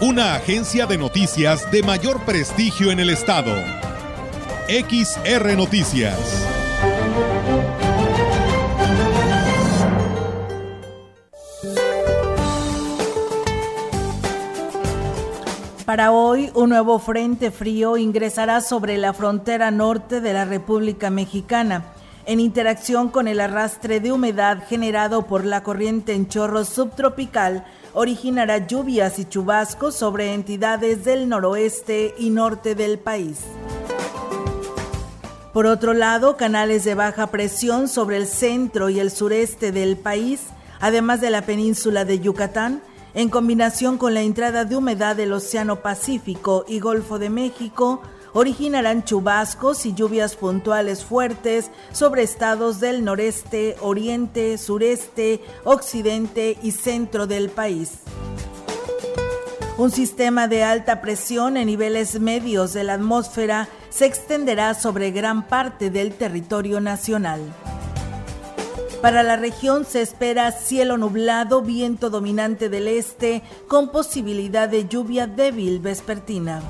Una agencia de noticias de mayor prestigio en el estado. XR Noticias. Para hoy, un nuevo frente frío ingresará sobre la frontera norte de la República Mexicana, en interacción con el arrastre de humedad generado por la corriente en chorro subtropical, originará lluvias y chubascos sobre entidades del noroeste y norte del país. Por otro lado, canales de baja presión sobre el centro y el sureste del país, además de la península de Yucatán, en combinación con la entrada de humedad del Océano Pacífico y Golfo de México, originarán chubascos y lluvias puntuales fuertes sobre estados del noreste, oriente, sureste, occidente y centro del país. Un sistema de alta presión en niveles medios de la atmósfera se extenderá sobre gran parte del territorio nacional. Para la región se espera cielo nublado, viento dominante del este, con posibilidad de lluvia débil vespertina.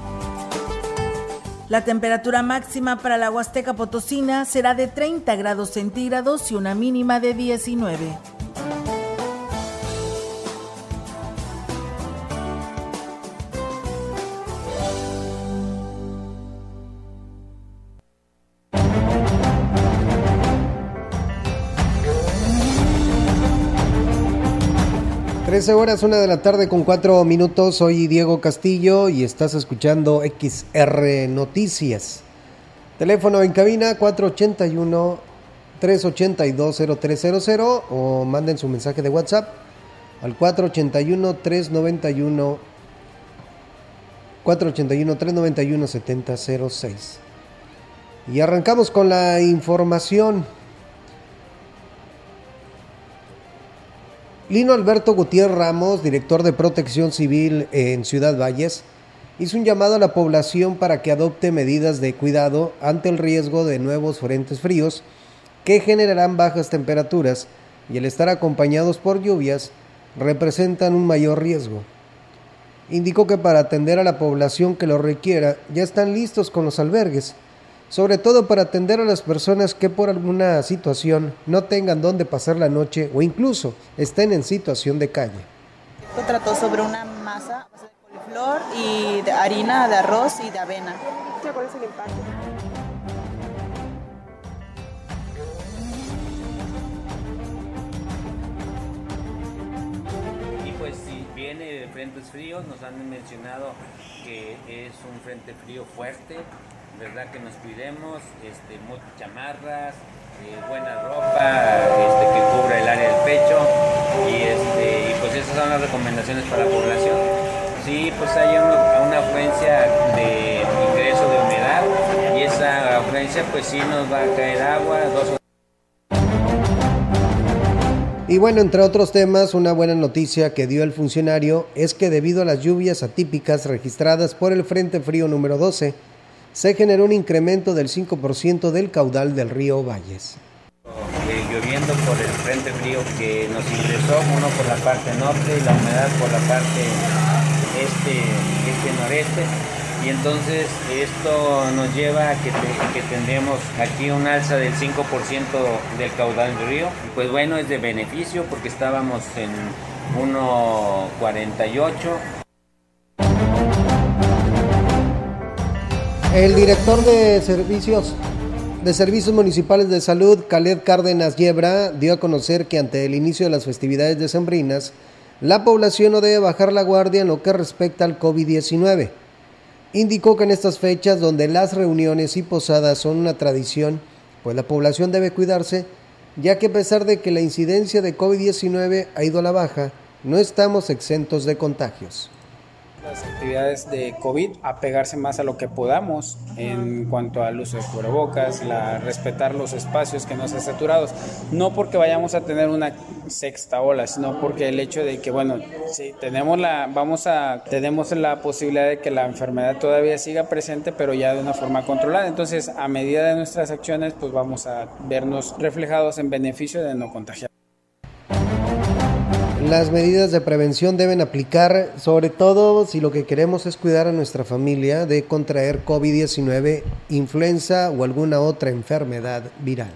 La temperatura máxima para la Huasteca Potosina será de 30 grados centígrados y una mínima de 19. Trece horas, una de la tarde con cuatro minutos. Soy Diego Castillo y estás escuchando XR Noticias. Teléfono en cabina 481 382 0300 o manden su mensaje de WhatsApp al 481 391 481 391 7006. Y arrancamos con la información. Lino Alberto Gutiérrez Ramos, director de Protección Civil en Ciudad Valles, hizo un llamado a la población para que adopte medidas de cuidado ante el riesgo de nuevos frentes fríos que generarán bajas temperaturas y el estar acompañados por lluvias representan un mayor riesgo. Indicó que para atender a la población que lo requiera ya están listos con los albergues sobre todo para atender a las personas que por alguna situación no tengan dónde pasar la noche o incluso estén en situación de calle. Esto trató sobre una masa de coliflor y de harina de arroz y de avena. ¿Cuál es el impacto? Y pues si viene de frentes fríos, nos han mencionado que es un frente frío fuerte, ¿verdad? Que nos cuidemos, este, chamarras, eh, buena ropa este, que cubra el área del pecho y, este, pues esas son las recomendaciones para la población. Sí, pues hay una, una afluencia de ingreso de humedad y esa afluencia pues sí nos va a caer agua, y bueno, entre otros temas, una buena noticia que dio el funcionario es que debido a las lluvias atípicas registradas por el Frente Frío número 12, se generó un incremento del 5% del caudal del río Valles. Eh, lloviendo por el frente frío que nos ingresó, uno por la parte norte y la humedad por la parte este, este noreste. Y entonces esto nos lleva a que, que tendremos aquí un alza del 5% del caudal del río. Pues bueno, es de beneficio porque estábamos en 1.48 El director de servicios de Servicios Municipales de Salud, Khaled Cárdenas Yebra, dio a conocer que ante el inicio de las festividades decembrinas, la población no debe bajar la guardia en lo que respecta al COVID-19. Indicó que en estas fechas donde las reuniones y posadas son una tradición, pues la población debe cuidarse, ya que a pesar de que la incidencia de COVID-19 ha ido a la baja, no estamos exentos de contagios las actividades de COVID, apegarse más a lo que podamos en cuanto al uso de cubrebocas, la, respetar los espacios que no sean saturados. No porque vayamos a tener una sexta ola, sino porque el hecho de que, bueno, si tenemos la, vamos a, tenemos la posibilidad de que la enfermedad todavía siga presente, pero ya de una forma controlada. Entonces, a medida de nuestras acciones, pues vamos a vernos reflejados en beneficio de no contagiar. Las medidas de prevención deben aplicar, sobre todo si lo que queremos es cuidar a nuestra familia de contraer COVID-19, influenza o alguna otra enfermedad viral.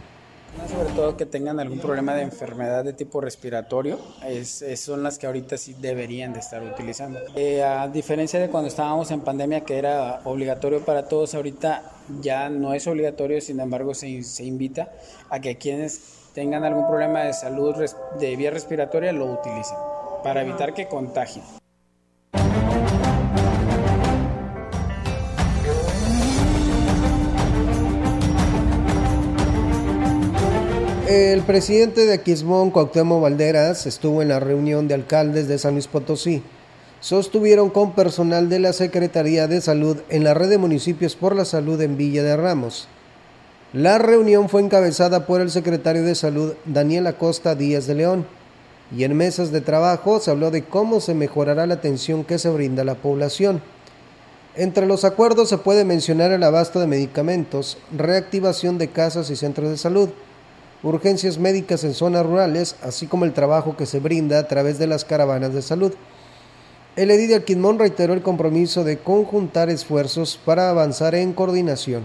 Sobre todo que tengan algún problema de enfermedad de tipo respiratorio, es, son las que ahorita sí deberían de estar utilizando. Eh, a diferencia de cuando estábamos en pandemia que era obligatorio para todos, ahorita ya no es obligatorio, sin embargo se, se invita a que quienes tengan algún problema de salud de vía respiratoria lo utilicen para evitar que contagien. El presidente de Aquismón, Cuauhtémoc Valderas, estuvo en la reunión de alcaldes de San Luis Potosí. Sostuvieron con personal de la Secretaría de Salud en la red de municipios por la salud en Villa de Ramos. La reunión fue encabezada por el secretario de Salud Daniel Acosta Díaz de León y en mesas de trabajo se habló de cómo se mejorará la atención que se brinda a la población. Entre los acuerdos se puede mencionar el abasto de medicamentos, reactivación de casas y centros de salud, urgencias médicas en zonas rurales, así como el trabajo que se brinda a través de las caravanas de salud. El edil Alquimón reiteró el compromiso de conjuntar esfuerzos para avanzar en coordinación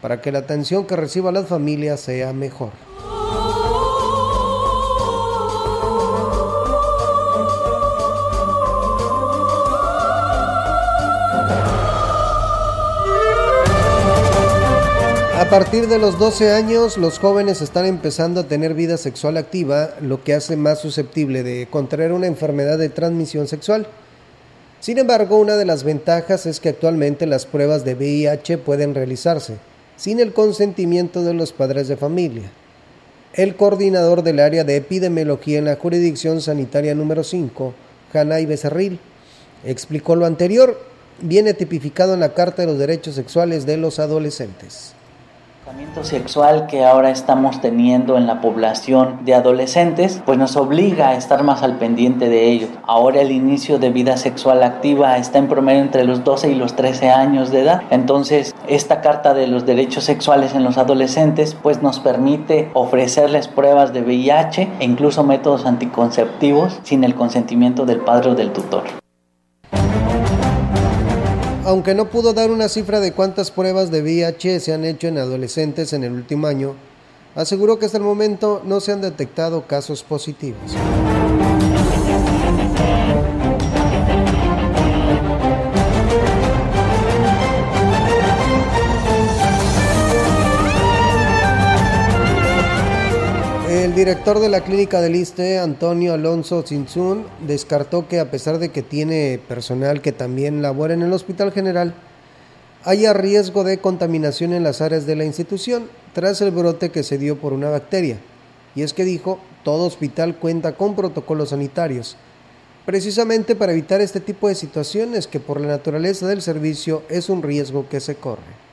para que la atención que reciba las familias sea mejor. A partir de los 12 años, los jóvenes están empezando a tener vida sexual activa, lo que hace más susceptible de contraer una enfermedad de transmisión sexual. Sin embargo, una de las ventajas es que actualmente las pruebas de VIH pueden realizarse sin el consentimiento de los padres de familia. El coordinador del área de epidemiología en la jurisdicción sanitaria número 5, Hanay Becerril, explicó lo anterior, viene tipificado en la Carta de los Derechos Sexuales de los Adolescentes sexual que ahora estamos teniendo en la población de adolescentes, pues nos obliga a estar más al pendiente de ello. Ahora el inicio de vida sexual activa está en promedio entre los 12 y los 13 años de edad. Entonces, esta carta de los derechos sexuales en los adolescentes, pues nos permite ofrecerles pruebas de VIH e incluso métodos anticonceptivos sin el consentimiento del padre o del tutor aunque no pudo dar una cifra de cuántas pruebas de VIH se han hecho en adolescentes en el último año, aseguró que hasta el momento no se han detectado casos positivos. El director de la clínica del ISTE, Antonio Alonso Sinzun, descartó que a pesar de que tiene personal que también labora en el Hospital General, haya riesgo de contaminación en las áreas de la institución tras el brote que se dio por una bacteria. Y es que dijo, todo hospital cuenta con protocolos sanitarios, precisamente para evitar este tipo de situaciones que por la naturaleza del servicio es un riesgo que se corre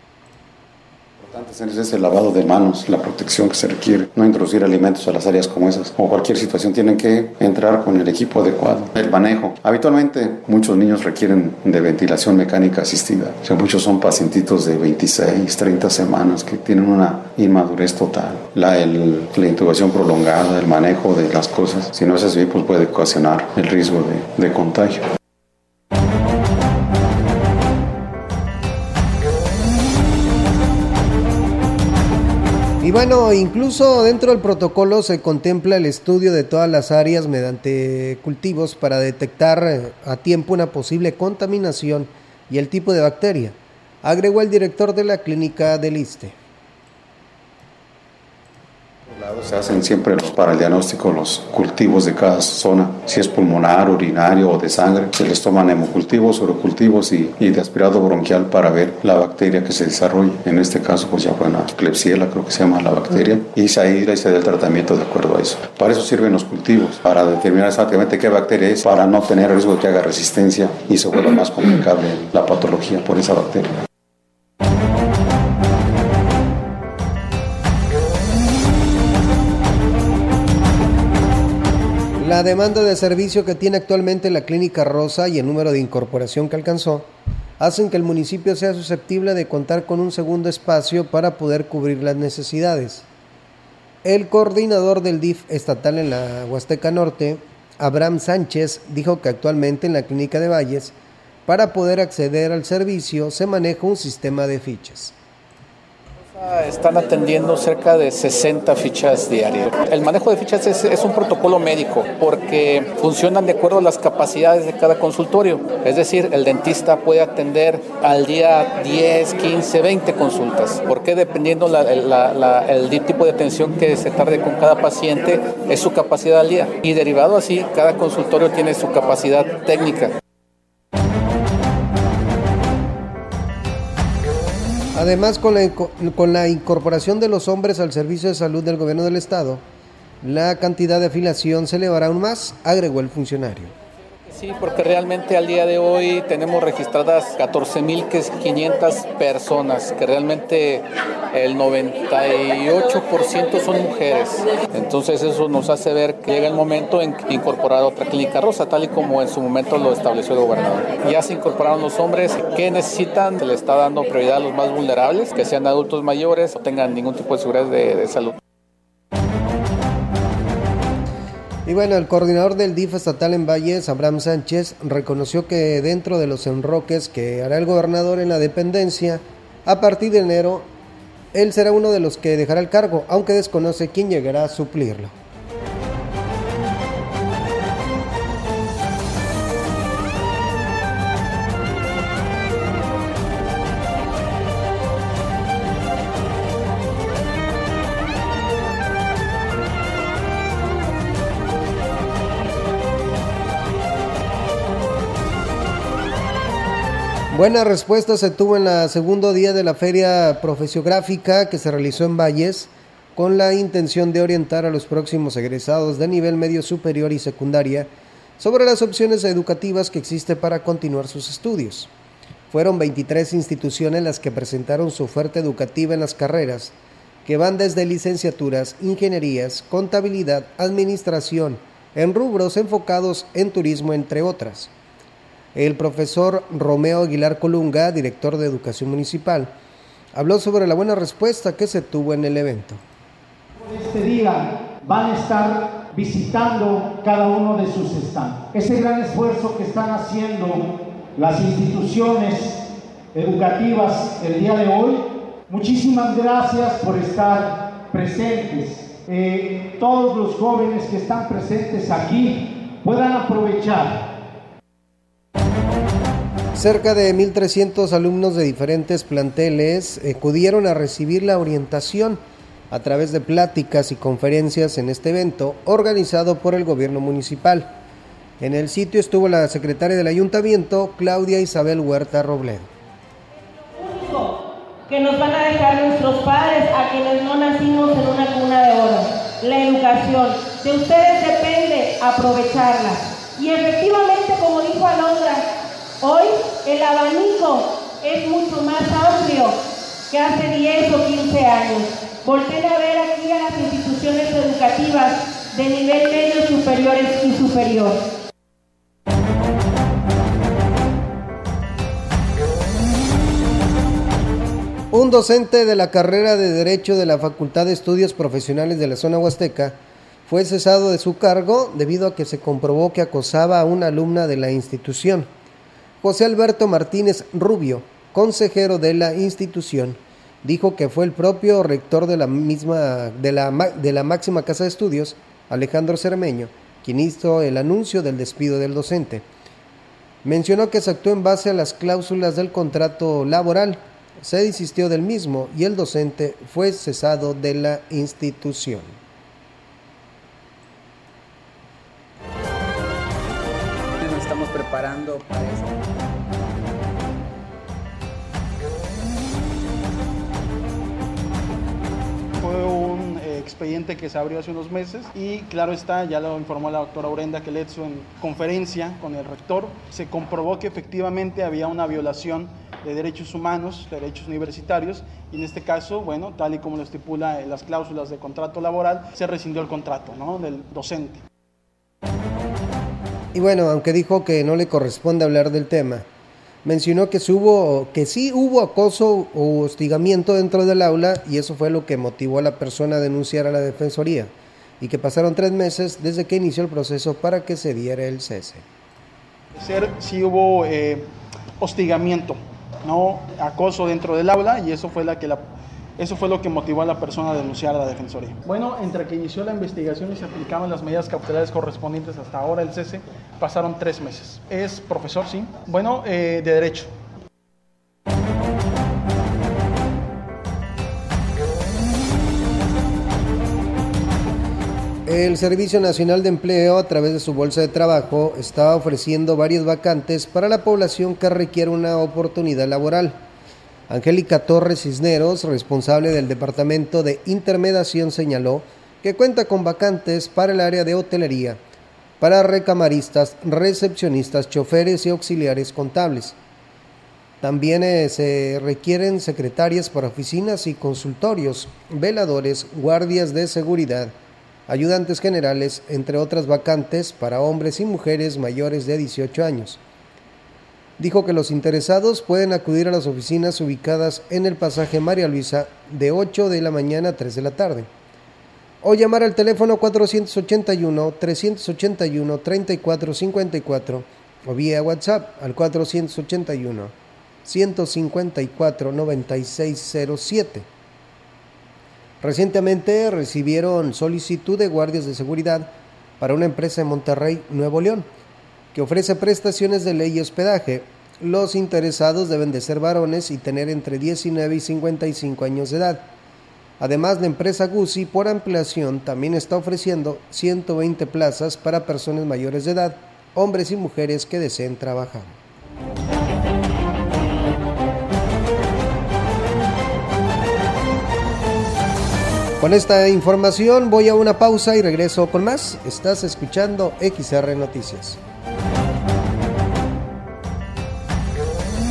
es el lavado de manos, la protección que se requiere, no introducir alimentos a las áreas como esas. O cualquier situación tienen que entrar con el equipo adecuado, el manejo. Habitualmente muchos niños requieren de ventilación mecánica asistida. O sea, muchos son pacientitos de 26, 30 semanas que tienen una inmadurez total. La, la intubación prolongada, el manejo de las cosas, si no es así, pues puede ocasionar el riesgo de, de contagio. Y bueno, incluso dentro del protocolo se contempla el estudio de todas las áreas mediante cultivos para detectar eh, a tiempo una posible contaminación y el tipo de bacteria, agregó el director de la clínica del ISTE Se hacen siempre para el diagnóstico los cultivos de cada zona, si es pulmonar, urinario o de sangre. Se les toman hemocultivos, urocultivos y, y de aspirado bronquial para ver la bacteria que se desarrolla. En este caso, pues ya fue una Klebsiella, creo que se llama la bacteria, y ahí se da el tratamiento de acuerdo a eso. Para eso sirven los cultivos, para determinar exactamente qué bacteria es, para no tener riesgo de que haga resistencia y se vuelva más complicable la patología por esa bacteria. La demanda de servicio que tiene actualmente la Clínica Rosa y el número de incorporación que alcanzó hacen que el municipio sea susceptible de contar con un segundo espacio para poder cubrir las necesidades. El coordinador del DIF estatal en la Huasteca Norte, Abraham Sánchez, dijo que actualmente en la Clínica de Valles, para poder acceder al servicio, se maneja un sistema de fichas. Están atendiendo cerca de 60 fichas diarias. El manejo de fichas es, un protocolo médico porque funcionan de acuerdo a las capacidades de cada consultorio. Es decir, el dentista puede atender al día 10, 15, 20 consultas. Porque dependiendo el tipo de atención que se tarde con cada paciente, es su capacidad al día. Y derivado así, cada consultorio tiene su capacidad técnica. Además, con la, con la incorporación de los hombres al servicio de salud del gobierno del estado, la cantidad de afiliación se elevará aún más, agregó el funcionario. Sí, porque realmente al día de hoy tenemos registradas 14.500 personas, que realmente el 98% son mujeres. Entonces eso nos hace ver que llega el momento en incorporar otra clínica rosa, tal y como en su momento lo estableció el gobernador. Ya se incorporaron los hombres que necesitan, se le está dando prioridad a los más vulnerables, que sean adultos mayores o tengan ningún tipo de seguridad de salud. Y bueno, el coordinador del DIF estatal en Valles, Abraham Sánchez, reconoció que dentro de los enroques que hará el gobernador en la dependencia, a partir de enero, él será uno de los que dejará el cargo, aunque desconoce quién llegará a suplirlo. Buena respuesta se tuvo en la segundo día de la feria profesiográfica que se realizó en Valles con la intención de orientar a los próximos egresados de nivel medio superior y secundaria sobre las opciones educativas que existe para continuar sus estudios. Fueron 23 instituciones las que presentaron su oferta educativa en las carreras, que van desde licenciaturas, ingenierías, contabilidad, administración, en rubros enfocados en turismo, entre otras. El profesor Romeo Aguilar Colunga, director de Educación Municipal, habló sobre la buena respuesta que se tuvo en el evento. Este día van a estar visitando cada uno de sus stands. Ese gran esfuerzo que están haciendo las instituciones educativas el día de hoy, muchísimas gracias por estar presentes. Eh, todos los jóvenes que están presentes aquí puedan aprovechar Cerca de 1.300 alumnos de diferentes planteles acudieron a recibir la orientación a través de pláticas y conferencias en este evento organizado por el gobierno municipal. En el sitio estuvo la secretaria del ayuntamiento, Claudia Isabel Huerta Robledo. Que nos van a dejar nuestros padres a quienes no nacimos en una cuna de oro, la educación. De ustedes depende aprovecharla. Y efectivamente, como dijo Alondra, Hoy el abanico es mucho más amplio que hace 10 o 15 años. Volten a ver aquí a las instituciones educativas de nivel medio, superiores y superior. Un docente de la carrera de Derecho de la Facultad de Estudios Profesionales de la zona Huasteca fue cesado de su cargo debido a que se comprobó que acosaba a una alumna de la institución. José Alberto Martínez Rubio, consejero de la institución, dijo que fue el propio rector de la, misma, de la, máxima casa de estudios, Alejandro Cermeño, quien hizo el anuncio del despido del docente. Mencionó que se actuó en base a las cláusulas del contrato laboral, se desistió del mismo y el docente fue cesado de la institución. Estamos preparando para. Fue un eh, expediente que se abrió hace unos meses y claro está, ya lo informó la doctora Urenda Keletsu en conferencia con el rector, se comprobó que efectivamente había una violación de derechos humanos, derechos universitarios, y en este caso, bueno, tal y como lo estipula en las cláusulas de contrato laboral, se rescindió el contrato ¿no? del docente. Y bueno, aunque dijo que no le corresponde hablar del tema, mencionó que, hubo, que sí hubo acoso o hostigamiento dentro del aula y eso fue lo que motivó a la persona a denunciar a la Defensoría y que pasaron tres meses desde que inició el proceso para que se diera el cese. Sí hubo eh, hostigamiento, no acoso dentro del aula y eso fue la que la eso fue lo que motivó a la persona a denunciar a la Defensoría. Bueno, entre que inició la investigación y se aplicaban las medidas cautelares correspondientes hasta ahora el cese, pasaron tres meses. Es profesor, sí. Bueno, eh, de Derecho. El Servicio Nacional de Empleo, a través de su bolsa de trabajo, está ofreciendo varias vacantes para la población que requiere una oportunidad laboral. Angélica Torres Cisneros, responsable del Departamento de Intermediación, señaló que cuenta con vacantes para el área de hotelería, para recamaristas, recepcionistas, choferes y auxiliares contables. También eh, se requieren secretarias para oficinas y consultorios, veladores, guardias de seguridad, ayudantes generales, entre otras vacantes para hombres y mujeres mayores de 18 años dijo que los interesados pueden acudir a las oficinas ubicadas en el pasaje María Luisa de 8 de la mañana a 3 de la tarde o llamar al teléfono 481-381-3454 o vía WhatsApp al 481-154-9607. Recientemente recibieron solicitud de guardias de seguridad para una empresa en Monterrey, Nuevo León que ofrece prestaciones de ley y hospedaje. Los interesados deben de ser varones y tener entre 19 y 55 años de edad. Además, la empresa Gucci por ampliación también está ofreciendo 120 plazas para personas mayores de edad, hombres y mujeres que deseen trabajar. Con esta información voy a una pausa y regreso con más. Estás escuchando XR Noticias.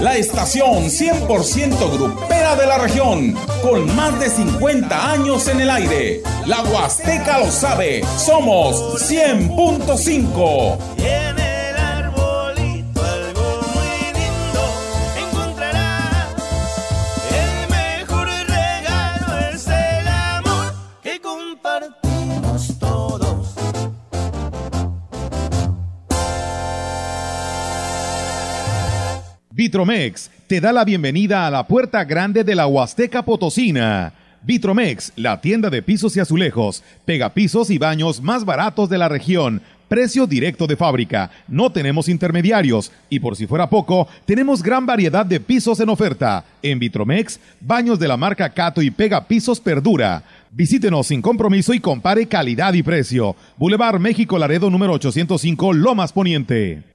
la estación 100% grupera de la región, con más de 50 años en el aire. La Huasteca lo sabe, somos 100.5. Vitromex te da la bienvenida a la puerta grande de la Huasteca Potosina. Vitromex, la tienda de pisos y azulejos, pega pisos y baños más baratos de la región. Precio directo de fábrica, no tenemos intermediarios y por si fuera poco, tenemos gran variedad de pisos en oferta. En Vitromex, baños de la marca Cato y pega pisos Perdura. Visítenos sin compromiso y compare calidad y precio. Boulevard México Laredo número 805 Lomas Poniente.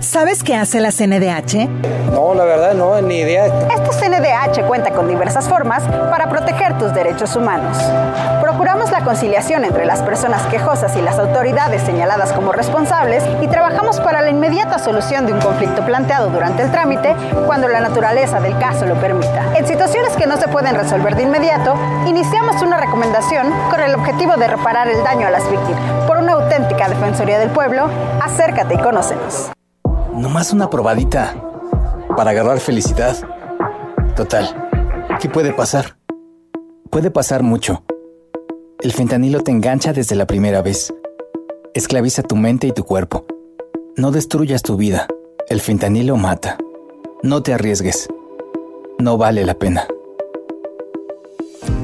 ¿Sabes qué hace la CNDH? No, la verdad no, ni idea. Esta CNDH cuenta con diversas formas para proteger tus derechos humanos. Procuramos la conciliación entre las personas quejosas y las autoridades señaladas como responsables y trabajamos para la inmediata solución de un conflicto planteado durante el trámite cuando la naturaleza del caso lo permita. En situaciones que no se pueden resolver de inmediato, iniciamos una recomendación con el objetivo de reparar el daño a las víctimas. Por una auténtica Defensoría del Pueblo, acércate y conócenos. Nomás una probadita para agarrar felicidad. Total, ¿qué puede pasar? Puede pasar mucho. El fentanilo te engancha desde la primera vez. Esclaviza tu mente y tu cuerpo. No destruyas tu vida. El fentanilo mata. No te arriesgues. No vale la pena.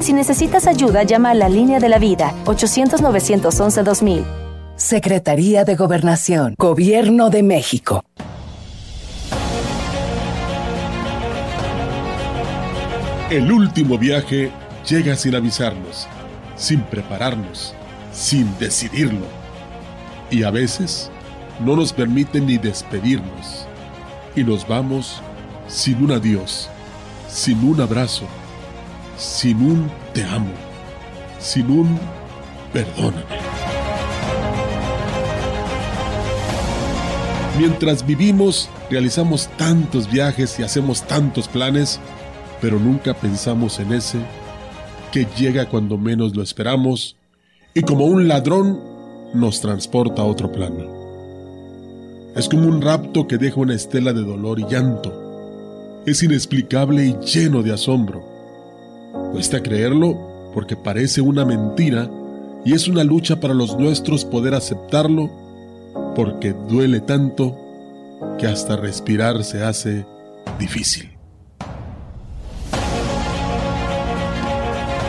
Si necesitas ayuda, llama a la línea de la vida 800-911-2000. Secretaría de Gobernación, Gobierno de México. El último viaje llega sin avisarnos, sin prepararnos, sin decidirlo. Y a veces no nos permite ni despedirnos. Y nos vamos sin un adiós, sin un abrazo, sin un te amo, sin un perdóname. Mientras vivimos, realizamos tantos viajes y hacemos tantos planes, pero nunca pensamos en ese que llega cuando menos lo esperamos y como un ladrón nos transporta a otro plano. Es como un rapto que deja una estela de dolor y llanto. Es inexplicable y lleno de asombro. Cuesta creerlo porque parece una mentira y es una lucha para los nuestros poder aceptarlo porque duele tanto que hasta respirar se hace difícil.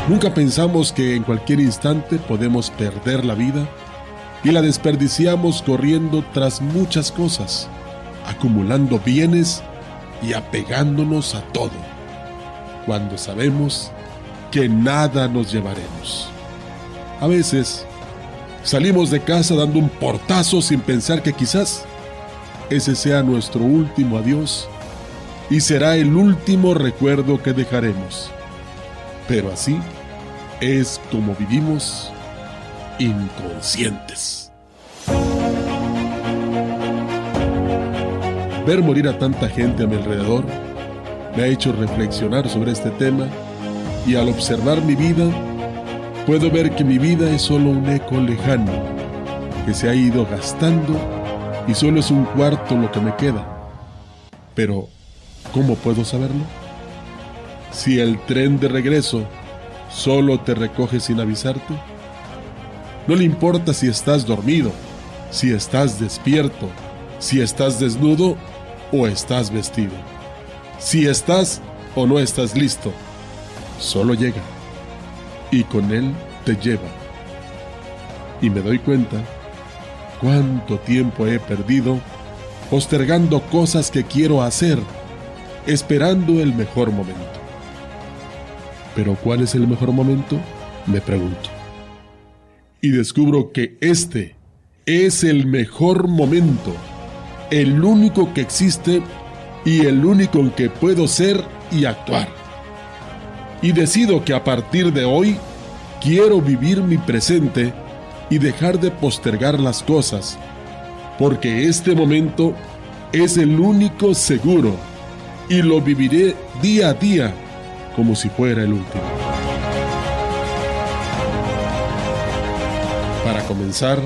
Nunca pensamos que en cualquier instante podemos perder la vida y la desperdiciamos corriendo tras muchas cosas, acumulando bienes y apegándonos a todo, cuando sabemos que nada nos llevaremos. A veces salimos de casa dando un portazo sin pensar que quizás ese sea nuestro último adiós y será el último recuerdo que dejaremos. Pero así es como vivimos inconscientes. Ver morir a tanta gente a mi alrededor me ha hecho reflexionar sobre este tema y al observar mi vida puedo ver que mi vida es solo un eco lejano que se ha ido gastando y solo es un cuarto lo que me queda. Pero, ¿cómo puedo saberlo? Si el tren de regreso solo te recoge sin avisarte. No le importa si estás dormido, si estás despierto, si estás desnudo o estás vestido, si estás o no estás listo. Solo llega y con él te lleva. Y me doy cuenta cuánto tiempo he perdido postergando cosas que quiero hacer, esperando el mejor momento. Pero ¿cuál es el mejor momento? Me pregunto. Y descubro que este es el mejor momento, el único que existe y el único en que puedo ser y actuar. Y decido que a partir de hoy quiero vivir mi presente y dejar de postergar las cosas, porque este momento es el único seguro y lo viviré día a día como si fuera el último. Para comenzar,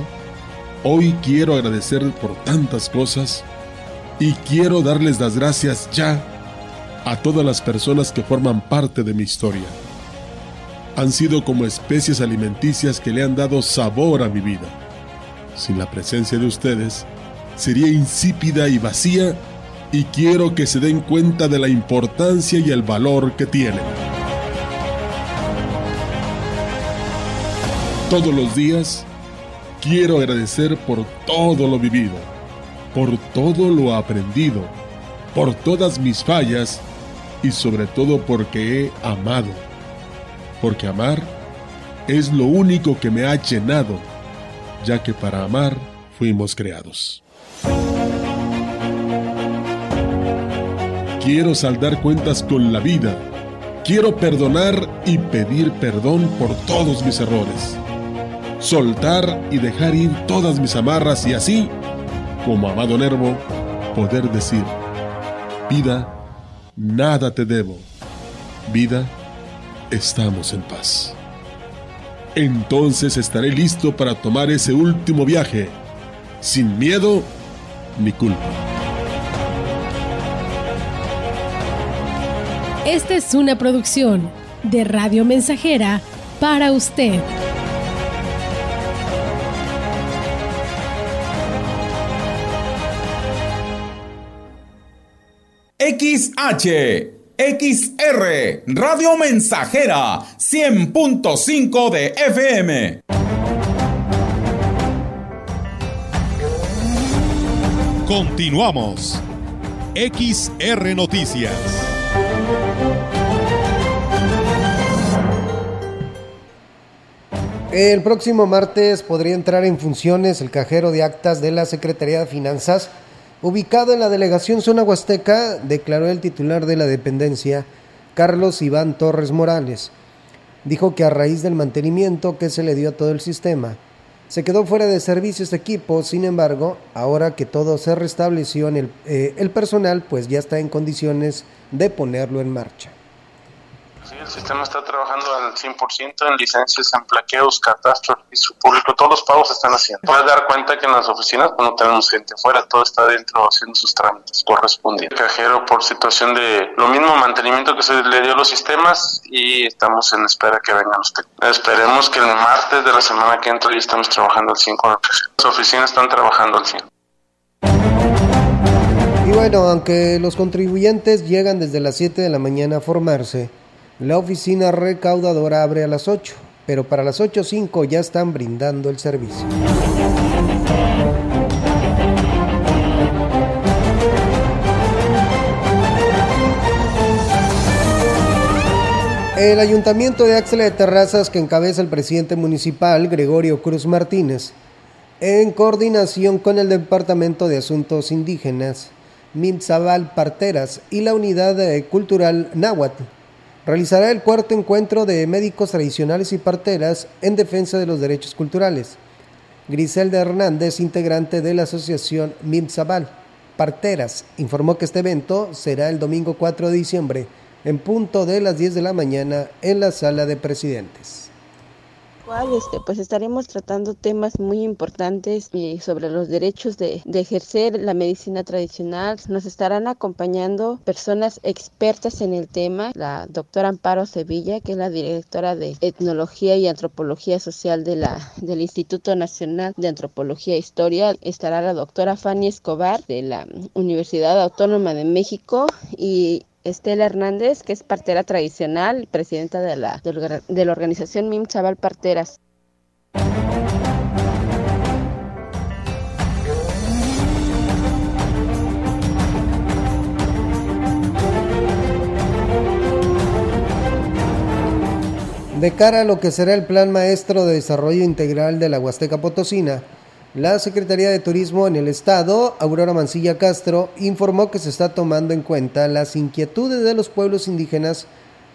hoy quiero agradecer por tantas cosas y quiero darles las gracias ya a todas las personas que forman parte de mi historia. Han sido como especies alimenticias que le han dado sabor a mi vida. Sin la presencia de ustedes, sería insípida y vacía y quiero que se den cuenta de la importancia y el valor que tienen. Todos los días quiero agradecer por todo lo vivido, por todo lo aprendido, por todas mis fallas y sobre todo porque he amado. Porque amar es lo único que me ha llenado, ya que para amar fuimos creados. Quiero saldar cuentas con la vida. Quiero perdonar y pedir perdón por todos mis errores. Soltar y dejar ir todas mis amarras y así, como amado Nervo, poder decir, vida, nada te debo. Vida, estamos en paz. Entonces estaré listo para tomar ese último viaje, sin miedo ni culpa. Esta es una producción de Radio Mensajera para usted. XH, XR, Radio Mensajera, 100.5 de FM. Continuamos. XR Noticias. El próximo martes podría entrar en funciones el cajero de actas de la Secretaría de Finanzas, ubicado en la delegación Zona Huasteca, declaró el titular de la dependencia, Carlos Iván Torres Morales. Dijo que a raíz del mantenimiento que se le dio a todo el sistema, se quedó fuera de servicio este equipo, sin embargo, ahora que todo se restableció en el, eh, el personal, pues ya está en condiciones de ponerlo en marcha. Sí, el sistema está trabajando al 100% en licencias, en plaqueos, catastro, registro público, todos los pagos están haciendo. Puedes dar cuenta que en las oficinas pues, no tenemos gente afuera, todo está dentro haciendo sus trámites correspondientes. Cajero por situación de lo mismo mantenimiento que se le dio a los sistemas y estamos en espera que vengan los técnicos. Esperemos que el martes de la semana que entra ya estamos trabajando al 100 con. Las oficinas están trabajando al 100. Y bueno, aunque los contribuyentes llegan desde las 7 de la mañana a formarse, la oficina recaudadora abre a las 8, pero para las 8.05 ya están brindando el servicio. El ayuntamiento de Axla de Terrazas, que encabeza el presidente municipal, Gregorio Cruz Martínez, en coordinación con el Departamento de Asuntos Indígenas, Mintzabal Parteras y la Unidad Cultural Náhuatl, realizará el cuarto encuentro de médicos tradicionales y parteras en defensa de los derechos culturales. Griselda Hernández, integrante de la asociación MIMSABAL Parteras, informó que este evento será el domingo 4 de diciembre en punto de las 10 de la mañana en la sala de presidentes. Este, pues estaremos tratando temas muy importantes sobre los derechos de, de, ejercer la medicina tradicional. Nos estarán acompañando personas expertas en el tema, la doctora Amparo Sevilla, que es la directora de Etnología y Antropología Social de la, del Instituto Nacional de Antropología e Historia. Estará la doctora Fanny Escobar de la Universidad Autónoma de México y Estela Hernández, que es partera tradicional, presidenta de la, de la organización MIM Chaval Parteras. De cara a lo que será el Plan Maestro de Desarrollo Integral de la Huasteca Potosina, la Secretaría de Turismo en el Estado, Aurora Mancilla Castro, informó que se está tomando en cuenta las inquietudes de los pueblos indígenas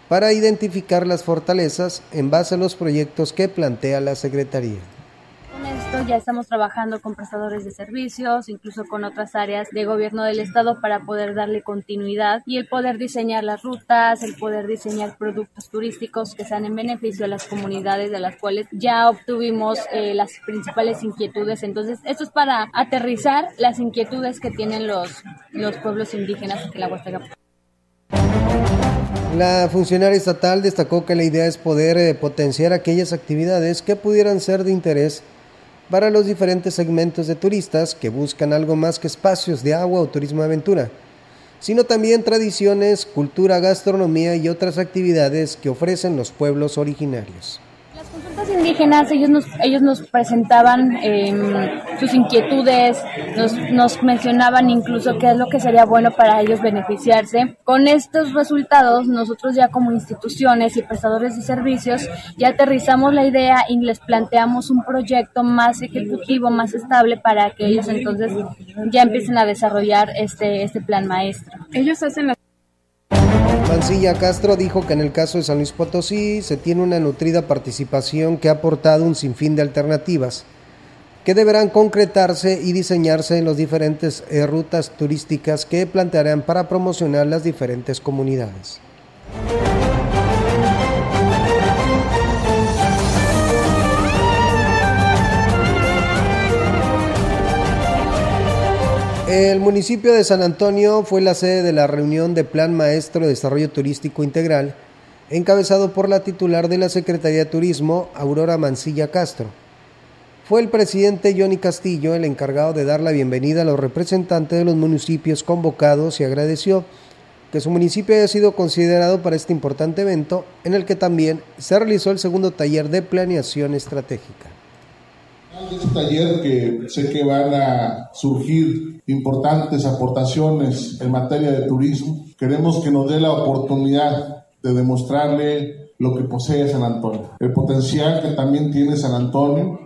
para identificar las fortalezas en base a los proyectos que plantea la Secretaría ya estamos trabajando con prestadores de servicios, incluso con otras áreas de gobierno del estado para poder darle continuidad y el poder diseñar las rutas, el poder diseñar productos turísticos que sean en beneficio a las comunidades de las cuales ya obtuvimos eh, las principales inquietudes. Entonces, esto es para aterrizar las inquietudes que tienen los, los pueblos indígenas en la Huasteca. La funcionaria estatal destacó que la idea es poder eh, potenciar aquellas actividades que pudieran ser de interés para los diferentes segmentos de turistas que buscan algo más que espacios de agua o turismo aventura, sino también tradiciones, cultura, gastronomía y otras actividades que ofrecen los pueblos originarios consultas indígenas, ellos nos, ellos nos presentaban em, sus inquietudes, nos, nos mencionaban incluso qué es lo que sería bueno para ellos beneficiarse. Con estos resultados, nosotros ya como instituciones y prestadores de servicios, ya aterrizamos la idea y les planteamos un proyecto más ejecutivo, más estable para que ellos entonces ya empiecen a desarrollar este, este plan maestro. Ellos hacen Mancilla Castro dijo que en el caso de San Luis Potosí se tiene una nutrida participación que ha aportado un sinfín de alternativas que deberán concretarse y diseñarse en las diferentes eh, rutas turísticas que plantearán para promocionar las diferentes comunidades. El municipio de San Antonio fue la sede de la reunión de Plan Maestro de Desarrollo Turístico Integral, encabezado por la titular de la Secretaría de Turismo, Aurora Mancilla Castro. Fue el presidente Johnny Castillo el encargado de dar la bienvenida a los representantes de los municipios convocados y agradeció que su municipio haya sido considerado para este importante evento, en el que también se realizó el segundo taller de planeación estratégica. De este taller que sé que van a surgir importantes aportaciones en materia de turismo, queremos que nos dé la oportunidad de demostrarle lo que posee San Antonio, el potencial que también tiene San Antonio,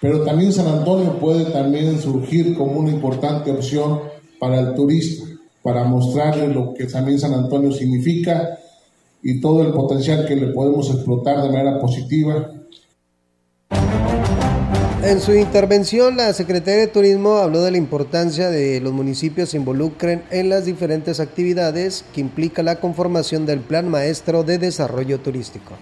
pero también San Antonio puede también surgir como una importante opción para el turista, para mostrarle lo que también San Antonio significa y todo el potencial que le podemos explotar de manera positiva en su intervención, la Secretaría de Turismo habló de la importancia de los municipios se involucren en las diferentes actividades que implica la conformación del Plan Maestro de Desarrollo Turístico.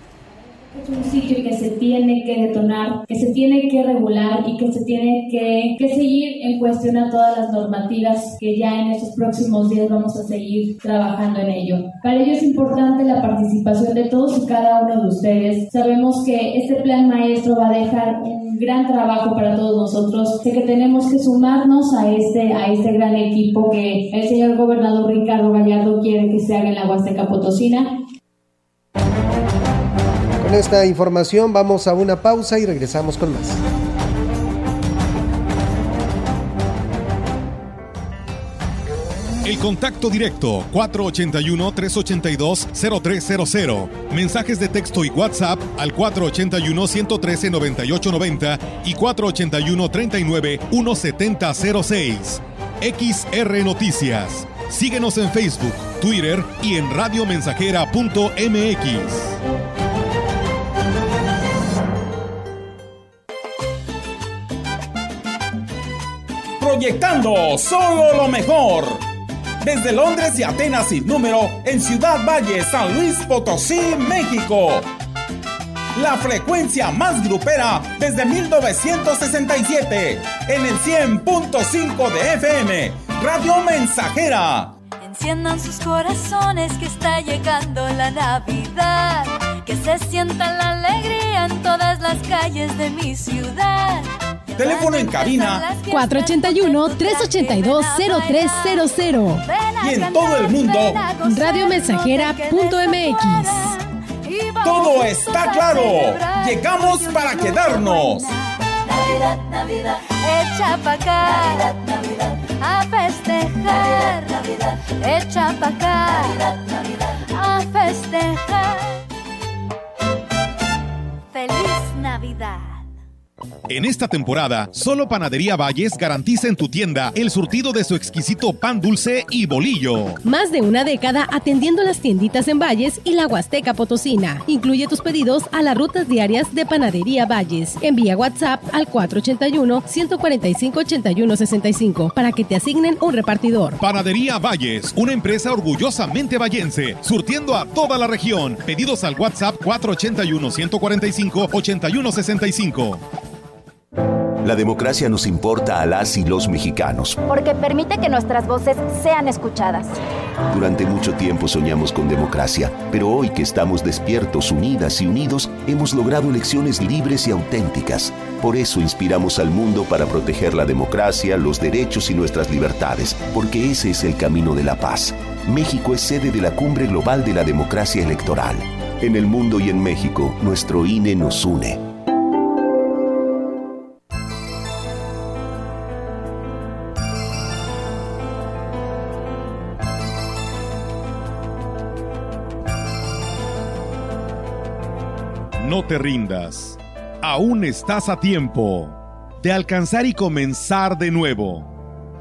Que tiene que detonar, que se tiene que regular y que se tiene que, que, seguir en cuestión a todas las normativas que ya en estos próximos días vamos a seguir trabajando en ello. Para ello es importante la participación de todos y cada uno de ustedes. Sabemos que este plan maestro va a dejar un gran trabajo para todos nosotros. Sé que tenemos que sumarnos a este, a este gran equipo que el señor gobernador Ricardo Gallardo quiere que se haga en la Huasteca Potosina. Con esta información vamos a una pausa y regresamos con más. El contacto directo 481-382-0300. Mensajes de texto y WhatsApp al 481-113-9890 y 481-39-1706. XR Noticias. Síguenos en Facebook, Twitter y en radiomensajera.mx. Proyectando solo lo mejor desde Londres y Atenas sin número en Ciudad Valle, San Luis Potosí, México. La frecuencia más grupera desde 1967 en el 100.5 de FM, Radio Mensajera. Enciendan sus corazones que está llegando la Navidad, que se sienta la alegría en todas las calles de mi ciudad. Teléfono en cabina 481-382-0300. Y en todo el mundo, radiomensajera.mx. Todo está claro. Llegamos para quedarnos. Navidad, Navidad, echa pa' acá. A festejar. Echa pa' acá. A festejar. Feliz Navidad. En esta temporada, solo Panadería Valles garantiza en tu tienda el surtido de su exquisito pan dulce y bolillo. Más de una década atendiendo las tienditas en Valles y la Huasteca Potosina. Incluye tus pedidos a las rutas diarias de Panadería Valles. Envía WhatsApp al 481-145-8165 para que te asignen un repartidor. Panadería Valles, una empresa orgullosamente vallense, surtiendo a toda la región. Pedidos al WhatsApp 481-145-8165. La democracia nos importa a las y los mexicanos. Porque permite que nuestras voces sean escuchadas. Durante mucho tiempo soñamos con democracia, pero hoy que estamos despiertos, unidas y unidos, hemos logrado elecciones libres y auténticas. Por eso inspiramos al mundo para proteger la democracia, los derechos y nuestras libertades, porque ese es el camino de la paz. México es sede de la Cumbre Global de la Democracia Electoral. En el mundo y en México, nuestro INE nos une. No te rindas. Aún estás a tiempo de alcanzar y comenzar de nuevo.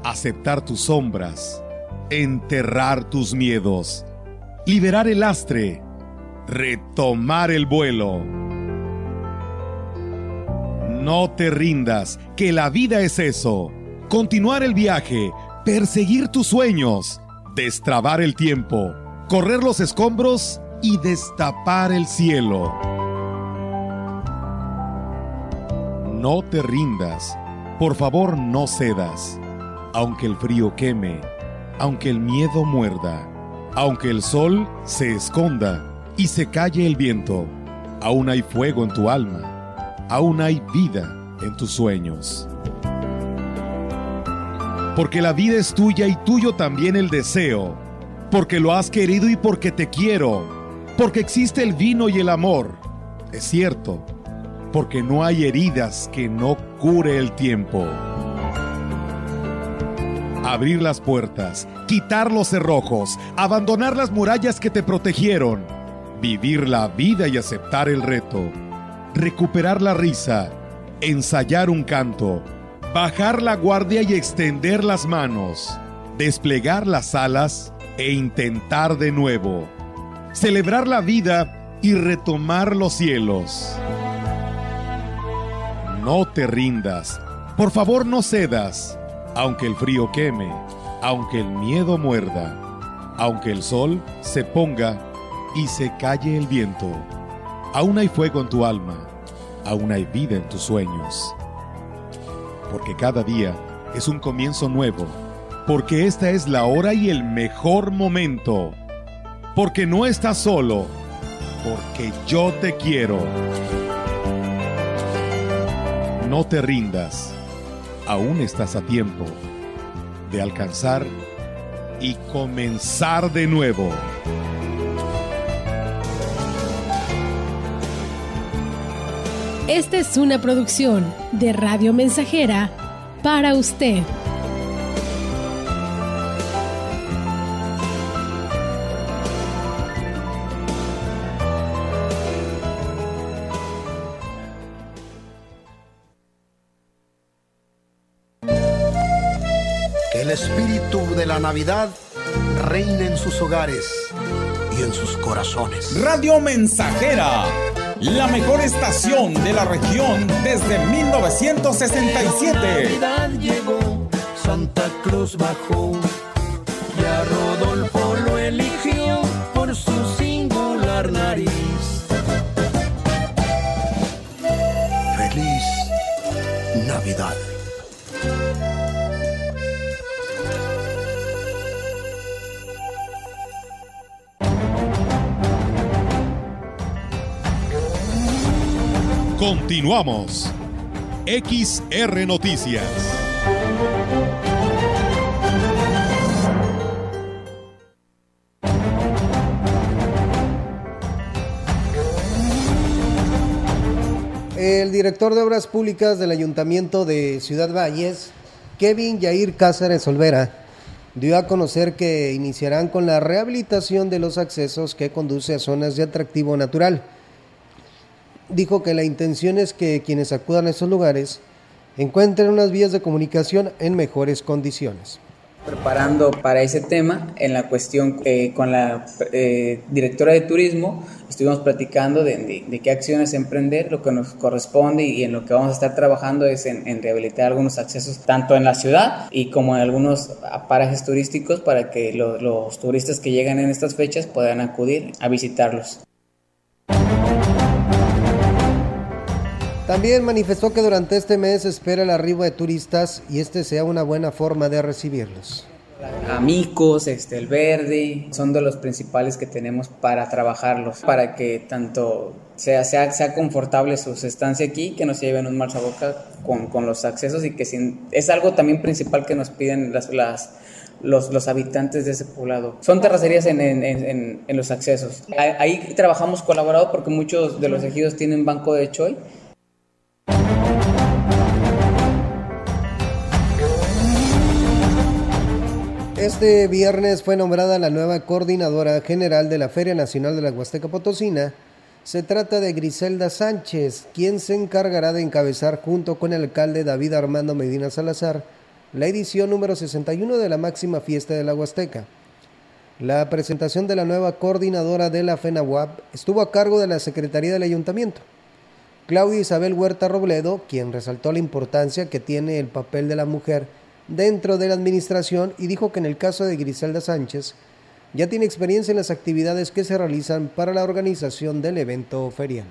Aceptar tus sombras. Enterrar tus miedos. Liberar el lastre. Retomar el vuelo. No te rindas, que la vida es eso. Continuar el viaje, perseguir tus sueños, destrabar el tiempo, correr los escombros y destapar el cielo. No te rindas, por favor no cedas, aunque el frío queme, aunque el miedo muerda, aunque el sol se esconda y se calle el viento, aún hay fuego en tu alma, aún hay vida en tus sueños. Porque la vida es tuya y tuyo también el deseo porque lo has querido y porque te quiero, porque existe el vino y el amor. Es cierto, porque no hay heridas que no cure el tiempo. Abrir las puertas, quitar los cerrojos, abandonar las murallas que te protegieron, vivir la vida y aceptar el reto, recuperar la risa, ensayar un canto, bajar la guardia y extender las manos, desplegar las alas e intentar de nuevo, celebrar la vida y retomar los cielos. No te rindas, por favor no cedas, aunque el frío queme, aunque el miedo muerda, aunque el sol se ponga y se calle el viento. Aún hay fuego en tu alma, aún hay vida en tus sueños. Porque cada día es un comienzo nuevo, porque esta es la hora y el mejor momento, porque no estás solo, porque yo te quiero. No te rindas, aún estás a tiempo de alcanzar y comenzar de nuevo. Esta es una producción de Radio Mensajera para usted. La Navidad reine en sus hogares y en sus corazones. Radio Mensajera, la mejor estación de la región desde 1967. Navidad llegó, Santa Cruz bajó y a Rodolfo lo eligió por su singular nariz. Continuamos. XR Noticias. El director de Obras Públicas del Ayuntamiento de Ciudad Valles, Kevin Yair Cáceres Olvera, dio a conocer que iniciarán con la rehabilitación de los accesos que conduce a zonas de atractivo natural. Dijo que la intención es que quienes acudan a esos lugares encuentren unas vías de comunicación en mejores condiciones. Preparando para ese tema en la cuestión eh, con la eh, directora de turismo estuvimos platicando de, de, de, qué acciones emprender lo que nos corresponde y en lo que vamos a estar trabajando es en, en, rehabilitar algunos accesos tanto en la ciudad y como en algunos parajes turísticos para que lo, los turistas que llegan en estas fechas puedan acudir a visitarlos También manifestó que durante este mes espera el arribo de turistas y este sea una buena forma de recibirlos. Amigos, este, el verde, son de los principales que tenemos para trabajarlos, para que tanto sea, sea, sea confortable su estancia aquí, que no se lleven un mal sabor con, con los accesos y que sin, es algo también principal que nos piden las, las los, los, habitantes de ese poblado. Son terracerías en, en, en, en los accesos. Ahí, ahí, trabajamos colaborado porque muchos de los ejidos tienen banco de choy Este viernes fue nombrada la nueva coordinadora general de la Feria Nacional de la Huasteca Potosina. Se trata de Griselda Sánchez, quien se encargará de encabezar junto con el alcalde David Armando Medina Salazar la edición número 61 de la máxima fiesta de la Huasteca. La presentación de la nueva coordinadora de la FENAWAP estuvo a cargo de la Secretaría del Ayuntamiento. Claudia Isabel Huerta Robledo, quien resaltó la importancia que tiene el papel de la mujer dentro de la administración y dijo que en el caso de Griselda Sánchez ya tiene experiencia en las actividades que se realizan para la organización del evento ferial.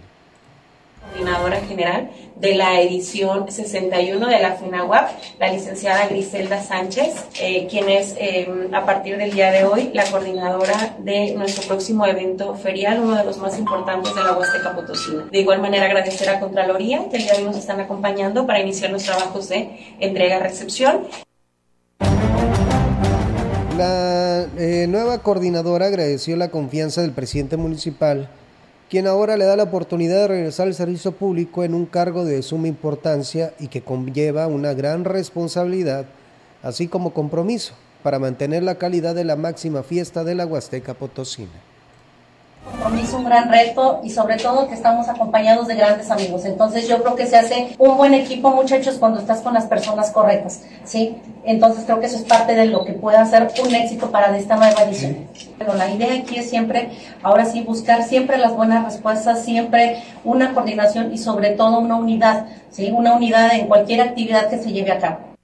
Coordinadora general de la edición 61 de la FENAWAP, la licenciada Griselda Sánchez, eh, quien es eh, a partir del día de hoy la coordinadora de nuestro próximo evento ferial, uno de los más importantes de la Huasteca Potosina. De igual manera agradecer a Contraloría que el día de hoy nos están acompañando para iniciar los trabajos de entrega-recepción. La eh, nueva coordinadora agradeció la confianza del presidente municipal, quien ahora le da la oportunidad de regresar al servicio público en un cargo de suma importancia y que conlleva una gran responsabilidad, así como compromiso para mantener la calidad de la máxima fiesta de la Huasteca Potosina compromiso, un gran reto y sobre todo que estamos acompañados de grandes amigos. Entonces yo creo que se hace un buen equipo, muchachos, cuando estás con las personas correctas, ¿sí? Entonces creo que eso es parte de lo que puede hacer un éxito para esta nueva edición. Pero la idea aquí es siempre, ahora sí, buscar siempre las buenas respuestas, siempre una coordinación y sobre todo una unidad, ¿sí? Una unidad en cualquier actividad que se lleve a cabo.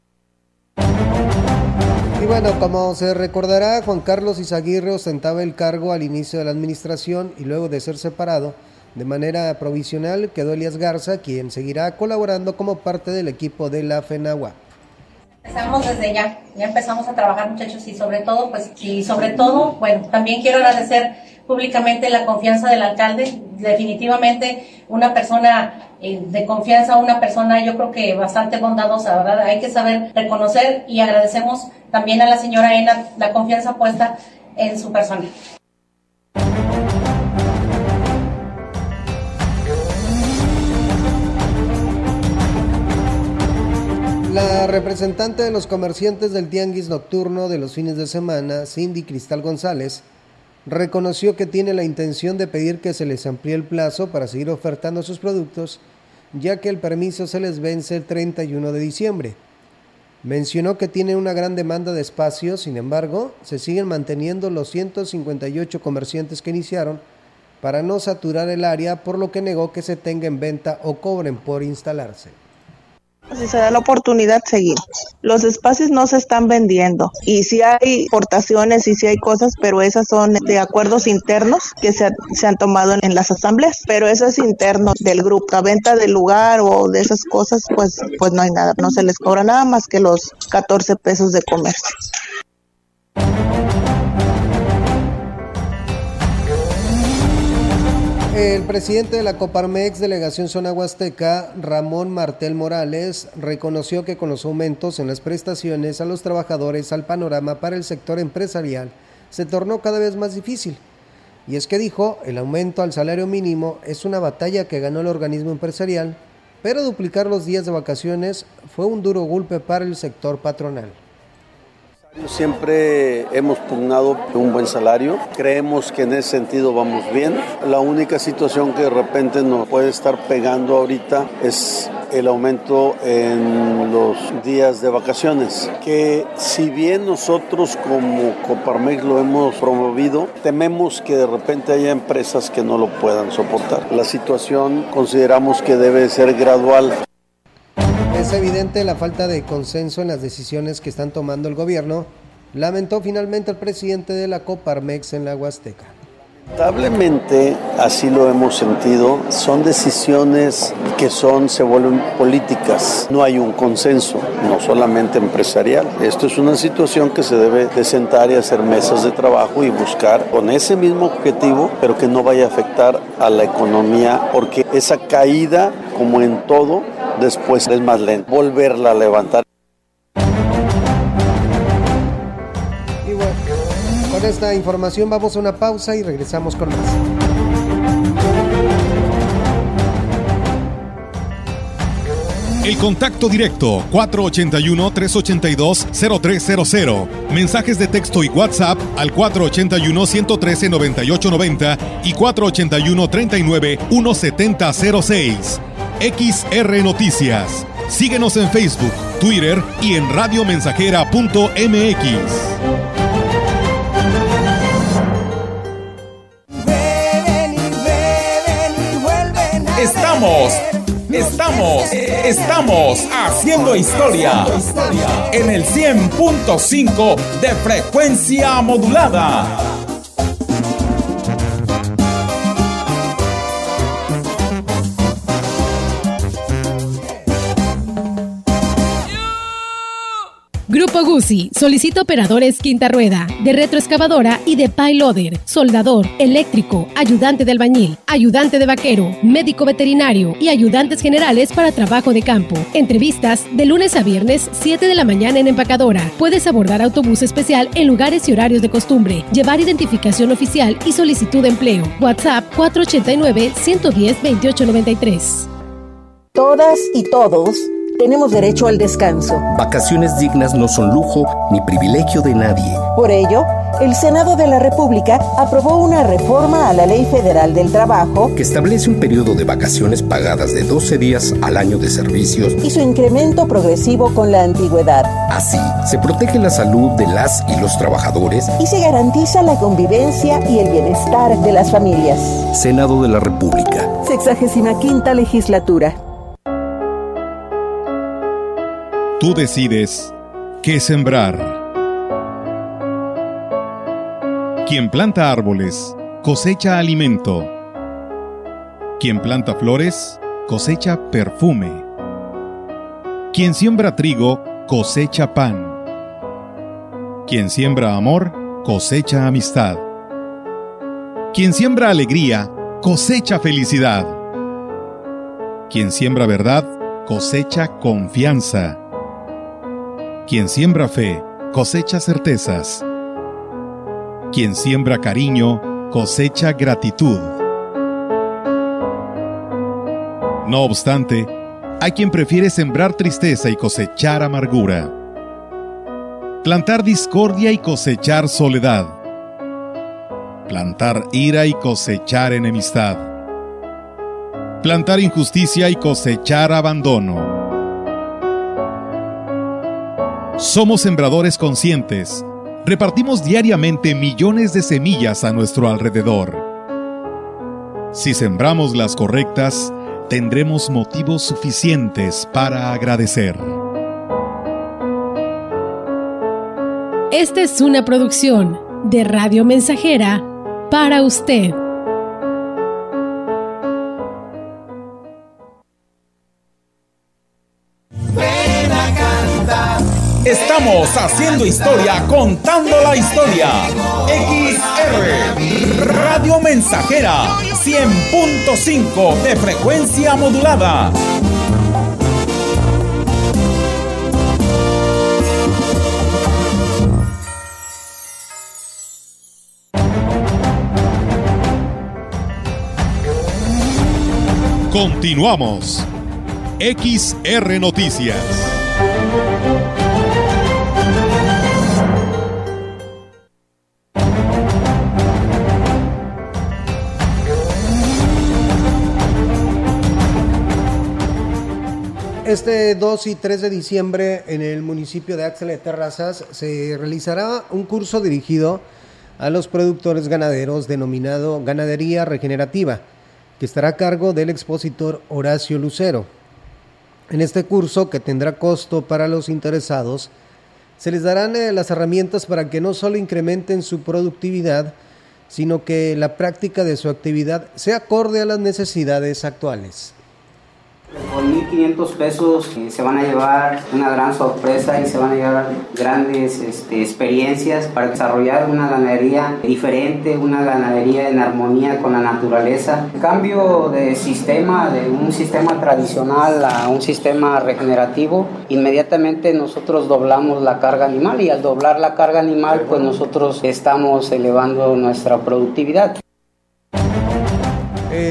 Y bueno, como se recordará, Juan Carlos Izaguirre ostentaba el cargo al inicio de la administración y luego de ser separado de manera provisional quedó Elias Garza, quien seguirá colaborando como parte del equipo de la FENAWA. Empezamos desde ya, ya empezamos a trabajar muchachos y sobre todo, pues, y sobre todo, bueno, también quiero agradecer públicamente la confianza del alcalde, definitivamente una persona eh, de confianza, una persona yo creo que bastante bondadosa, ¿verdad? Hay que saber reconocer y agradecemos también a la señora Ena la confianza puesta en su persona. La representante de los comerciantes del tianguis nocturno de los fines de semana, Cindy Cristal González, reconoció que tiene la intención de pedir que se les amplíe el plazo para seguir ofertando sus productos, ya que el permiso se les vence el 31 de diciembre. Mencionó que tiene una gran demanda de espacio, sin embargo, se siguen manteniendo los 158 comerciantes que iniciaron para no saturar el área, por lo que negó que se tenga en venta o cobren por instalarse. Si se da la oportunidad, seguir. Los espacios no se están vendiendo y si hay portaciones y si hay cosas, pero esas son de acuerdos internos que se, se, han tomado en las asambleas, pero eso es interno del grupo. La venta del lugar o de esas cosas, pues, pues no hay nada, no se les cobra nada más que los 14 pesos de comercio. El presidente de la Coparmex Delegación Zona Huasteca, Ramón Martel Morales, reconoció que con los aumentos en las prestaciones a los trabajadores al panorama para el sector empresarial se tornó cada vez más difícil. Y es que dijo, el aumento al salario mínimo es una batalla que ganó el organismo empresarial, pero duplicar los días de vacaciones fue un duro golpe para el sector patronal. Siempre hemos pugnado un buen salario, creemos que en ese sentido vamos bien. La única situación que de repente nos puede estar pegando ahorita es el aumento en los días de vacaciones, que si bien nosotros como Coparmex lo hemos promovido, tememos que de repente haya empresas que no lo puedan soportar. La situación consideramos que debe ser gradual. Es evidente la falta de consenso en las decisiones que están tomando el gobierno, lamentó finalmente el presidente de la Coparmex en la Huasteca. Lamentablemente, así lo hemos sentido, son decisiones que son, se vuelven políticas. No hay un consenso, no solamente empresarial. Esto es una situación que se debe de sentar y hacer mesas de trabajo y buscar con ese mismo objetivo, pero que no vaya a afectar a la economía, porque esa caída, como en todo, después es más lento. Volverla a levantar. Y bueno, con esta información vamos a una pausa y regresamos con más. El contacto directo 481-382-0300. Mensajes de texto y WhatsApp al 481-113-9890 y 481-39-1706. XR Noticias. Síguenos en Facebook, Twitter y en radiomensajera.mx. Estamos, estamos, estamos haciendo historia en el 100.5 de frecuencia modulada. Guzzi solicita operadores quinta rueda, de retroexcavadora y de payloader, soldador, eléctrico, ayudante de albañil, ayudante de vaquero, médico veterinario y ayudantes generales para trabajo de campo. Entrevistas de lunes a viernes, 7 de la mañana en empacadora. Puedes abordar autobús especial en lugares y horarios de costumbre, llevar identificación oficial y solicitud de empleo. WhatsApp 489 110 2893. Todas y todos tenemos derecho al descanso. Vacaciones dignas no son lujo ni privilegio de nadie. Por ello, el Senado de la República aprobó una reforma a la Ley Federal del Trabajo que establece un periodo de vacaciones pagadas de 12 días al año de servicios y su incremento progresivo con la antigüedad. Así, se protege la salud de las y los trabajadores y se garantiza la convivencia y el bienestar de las familias. Senado de la República. Sexagésima quinta legislatura. Tú decides qué sembrar. Quien planta árboles cosecha alimento. Quien planta flores cosecha perfume. Quien siembra trigo cosecha pan. Quien siembra amor cosecha amistad. Quien siembra alegría cosecha felicidad. Quien siembra verdad cosecha confianza. Quien siembra fe, cosecha certezas. Quien siembra cariño, cosecha gratitud. No obstante, hay quien prefiere sembrar tristeza y cosechar amargura. Plantar discordia y cosechar soledad. Plantar ira y cosechar enemistad. Plantar injusticia y cosechar abandono. Somos sembradores conscientes. Repartimos diariamente millones de semillas a nuestro alrededor. Si sembramos las correctas, tendremos motivos suficientes para agradecer. Esta es una producción de Radio Mensajera para usted. Haciendo historia, contando la historia. XR Radio Mensajera 100.5 de frecuencia modulada. Continuamos. XR Noticias. Este 2 y 3 de diciembre en el municipio de Axel de Terrazas se realizará un curso dirigido a los productores ganaderos denominado Ganadería Regenerativa, que estará a cargo del expositor Horacio Lucero. En este curso, que tendrá costo para los interesados, se les darán eh, las herramientas para que no solo incrementen su productividad, sino que la práctica de su actividad sea acorde a las necesidades actuales. Por 1.500 pesos eh, se van a llevar una gran sorpresa y se van a llevar grandes este, experiencias para desarrollar una ganadería diferente, una ganadería en armonía con la naturaleza. El cambio de sistema, de un sistema tradicional a un sistema regenerativo, inmediatamente nosotros doblamos la carga animal y al doblar la carga animal pues nosotros estamos elevando nuestra productividad.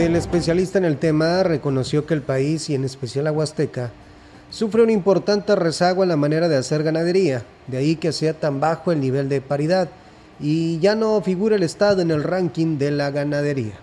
El especialista en el tema reconoció que el país, y en especial la Huasteca, sufre un importante rezago en la manera de hacer ganadería, de ahí que sea tan bajo el nivel de paridad y ya no figura el Estado en el ranking de la ganadería.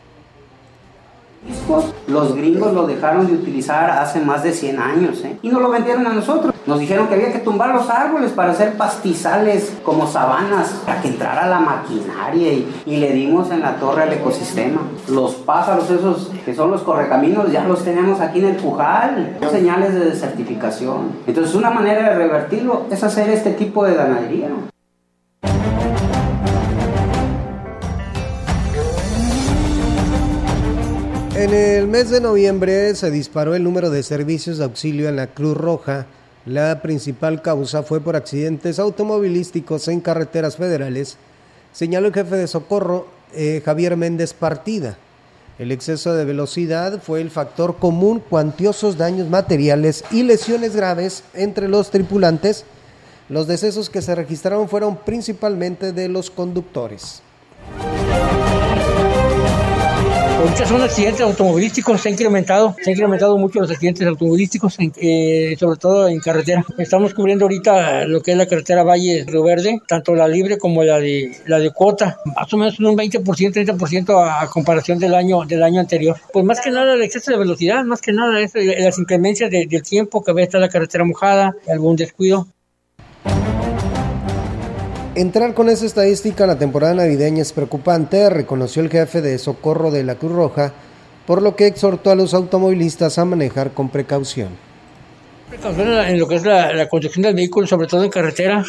Los gringos lo dejaron de utilizar hace más de 100 años ¿eh? y no lo vendieron a nosotros. Nos dijeron que había que tumbar los árboles para hacer pastizales como sabanas, para que entrara la maquinaria y, y le dimos en la torre al ecosistema. Los pájaros esos que son los correcaminos ya los tenemos aquí en el Pujal, señales de desertificación. Entonces una manera de revertirlo es hacer este tipo de ganadería. En el mes de noviembre se disparó el número de servicios de auxilio en la Cruz Roja, La principal causa fue por accidentes automovilísticos en carreteras federales, señaló el jefe de socorro eh, Javier Méndez Partida. El exceso de velocidad fue el factor común, cuantiosos daños materiales y lesiones graves entre los tripulantes. Los decesos que se registraron fueron principalmente de los conductores. Ahorita son accidentes automovilísticos, se ha incrementado, se ha incrementado mucho los accidentes automovilísticos, eh, sobre todo en carretera. Estamos cubriendo ahorita lo que es la carretera Valle Río Verde, tanto la libre como la de la de cuota, más o menos un 20%, 30% a, a comparación del año del año anterior. Pues más que nada el exceso de velocidad, más que nada es eh, las inclemencias de- del tiempo que a veces está la carretera mojada, algún descuido. Entrar con esa estadística a la temporada navideña es preocupante, reconoció el jefe de socorro de la Cruz Roja, por lo que exhortó a los automovilistas a manejar con precaución. Precaución en lo que es la, la conducción del vehículo, sobre todo en carretera,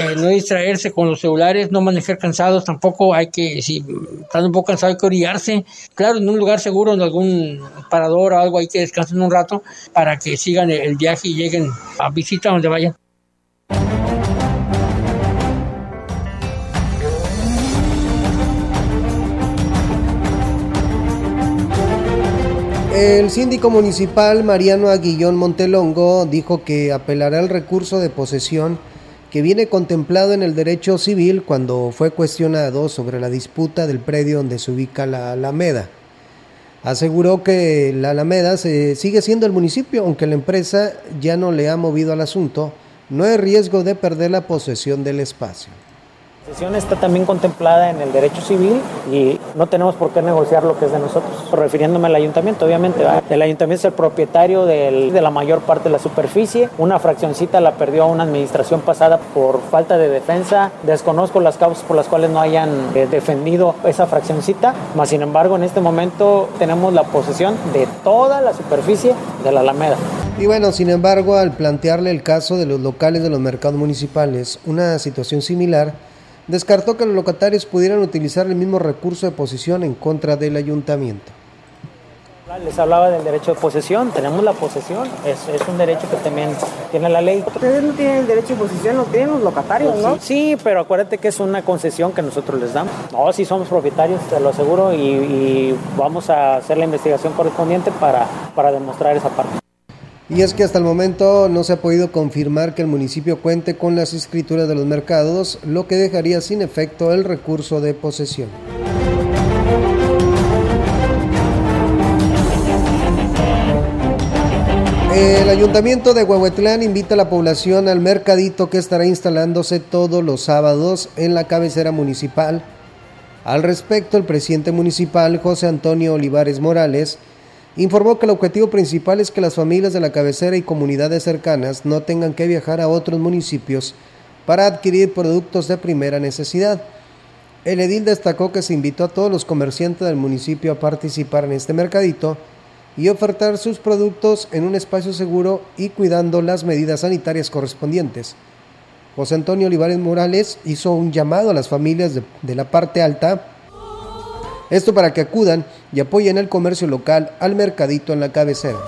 eh, no distraerse con los celulares, no manejar cansados, tampoco hay que, si están un poco cansados, hay que orillarse. Claro, en un lugar seguro, en algún parador o algo, hay que descansar un rato para que sigan el viaje y lleguen a visita donde vayan. El síndico municipal Mariano Aguillón Montelongo dijo que apelará al recurso de posesión que viene contemplado en el derecho civil cuando fue cuestionado sobre la disputa del predio donde se ubica la Alameda. Aseguró que la Alameda sigue siendo el municipio, aunque la empresa ya no le ha movido al asunto, no hay riesgo de perder la posesión del espacio. La sesión está también contemplada en el derecho civil y no tenemos por qué negociar lo que es de nosotros. Refiriéndome al ayuntamiento, obviamente, el ayuntamiento es el propietario del- de la mayor parte de la superficie. Una fraccioncita la perdió una administración pasada por falta de defensa. Desconozco las causas por las cuales no hayan eh, defendido esa fraccioncita, mas sin embargo en este momento tenemos la posesión de toda la superficie de la Alameda. Y bueno, sin embargo, al plantearle el caso de los locales de los mercados municipales, una situación similar, descartó que los locatarios pudieran utilizar el mismo recurso de posición en contra del ayuntamiento. Les hablaba del derecho de posesión, tenemos la posesión, es, es un derecho que también tiene la ley. Ustedes no tienen el derecho de posesión, lo tienen los locatarios, ¿no? Sí, pero acuérdate que es una concesión que nosotros les damos. No, sí somos propietarios, te lo aseguro, y, y vamos a hacer la investigación correspondiente para, para demostrar esa parte. Y es que hasta el momento no se ha podido confirmar que el municipio cuente con las escrituras de los mercados, lo que dejaría sin efecto el recurso de posesión. El ayuntamiento de Huehuetlán invita a la población al mercadito que estará instalándose todos los sábados en la cabecera municipal. Al respecto, el presidente municipal, José Antonio Olivares Morales, informó que el objetivo principal es que las familias de la cabecera y comunidades cercanas no tengan que viajar a otros municipios para adquirir productos de primera necesidad. El edil destacó que se invitó a todos los comerciantes del municipio a participar en este mercadito y ofertar sus productos en un espacio seguro y cuidando las medidas sanitarias correspondientes. José Antonio Olivares Morales hizo un llamado a las familias de, de la parte alta, esto para que acudan y apoyen el comercio local al mercadito en la cabecera.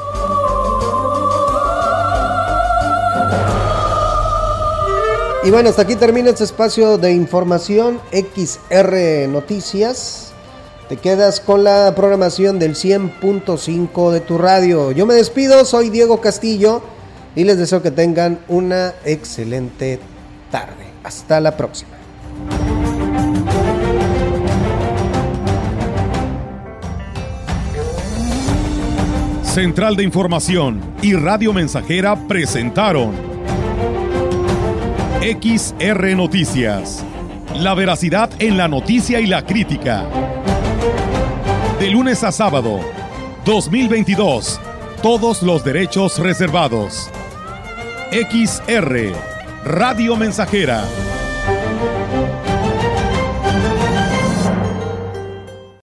Y bueno, hasta aquí termina este espacio de información XR Noticias. Te quedas con la programación del 100.5 de tu radio. Yo me despido, soy Diego Castillo y les deseo que tengan una excelente tarde. Hasta la próxima. Central de Información y Radio Mensajera presentaron XR Noticias. La veracidad en la noticia y la crítica. De lunes a sábado, 2022. Todos los derechos reservados. XR, Radio Mensajera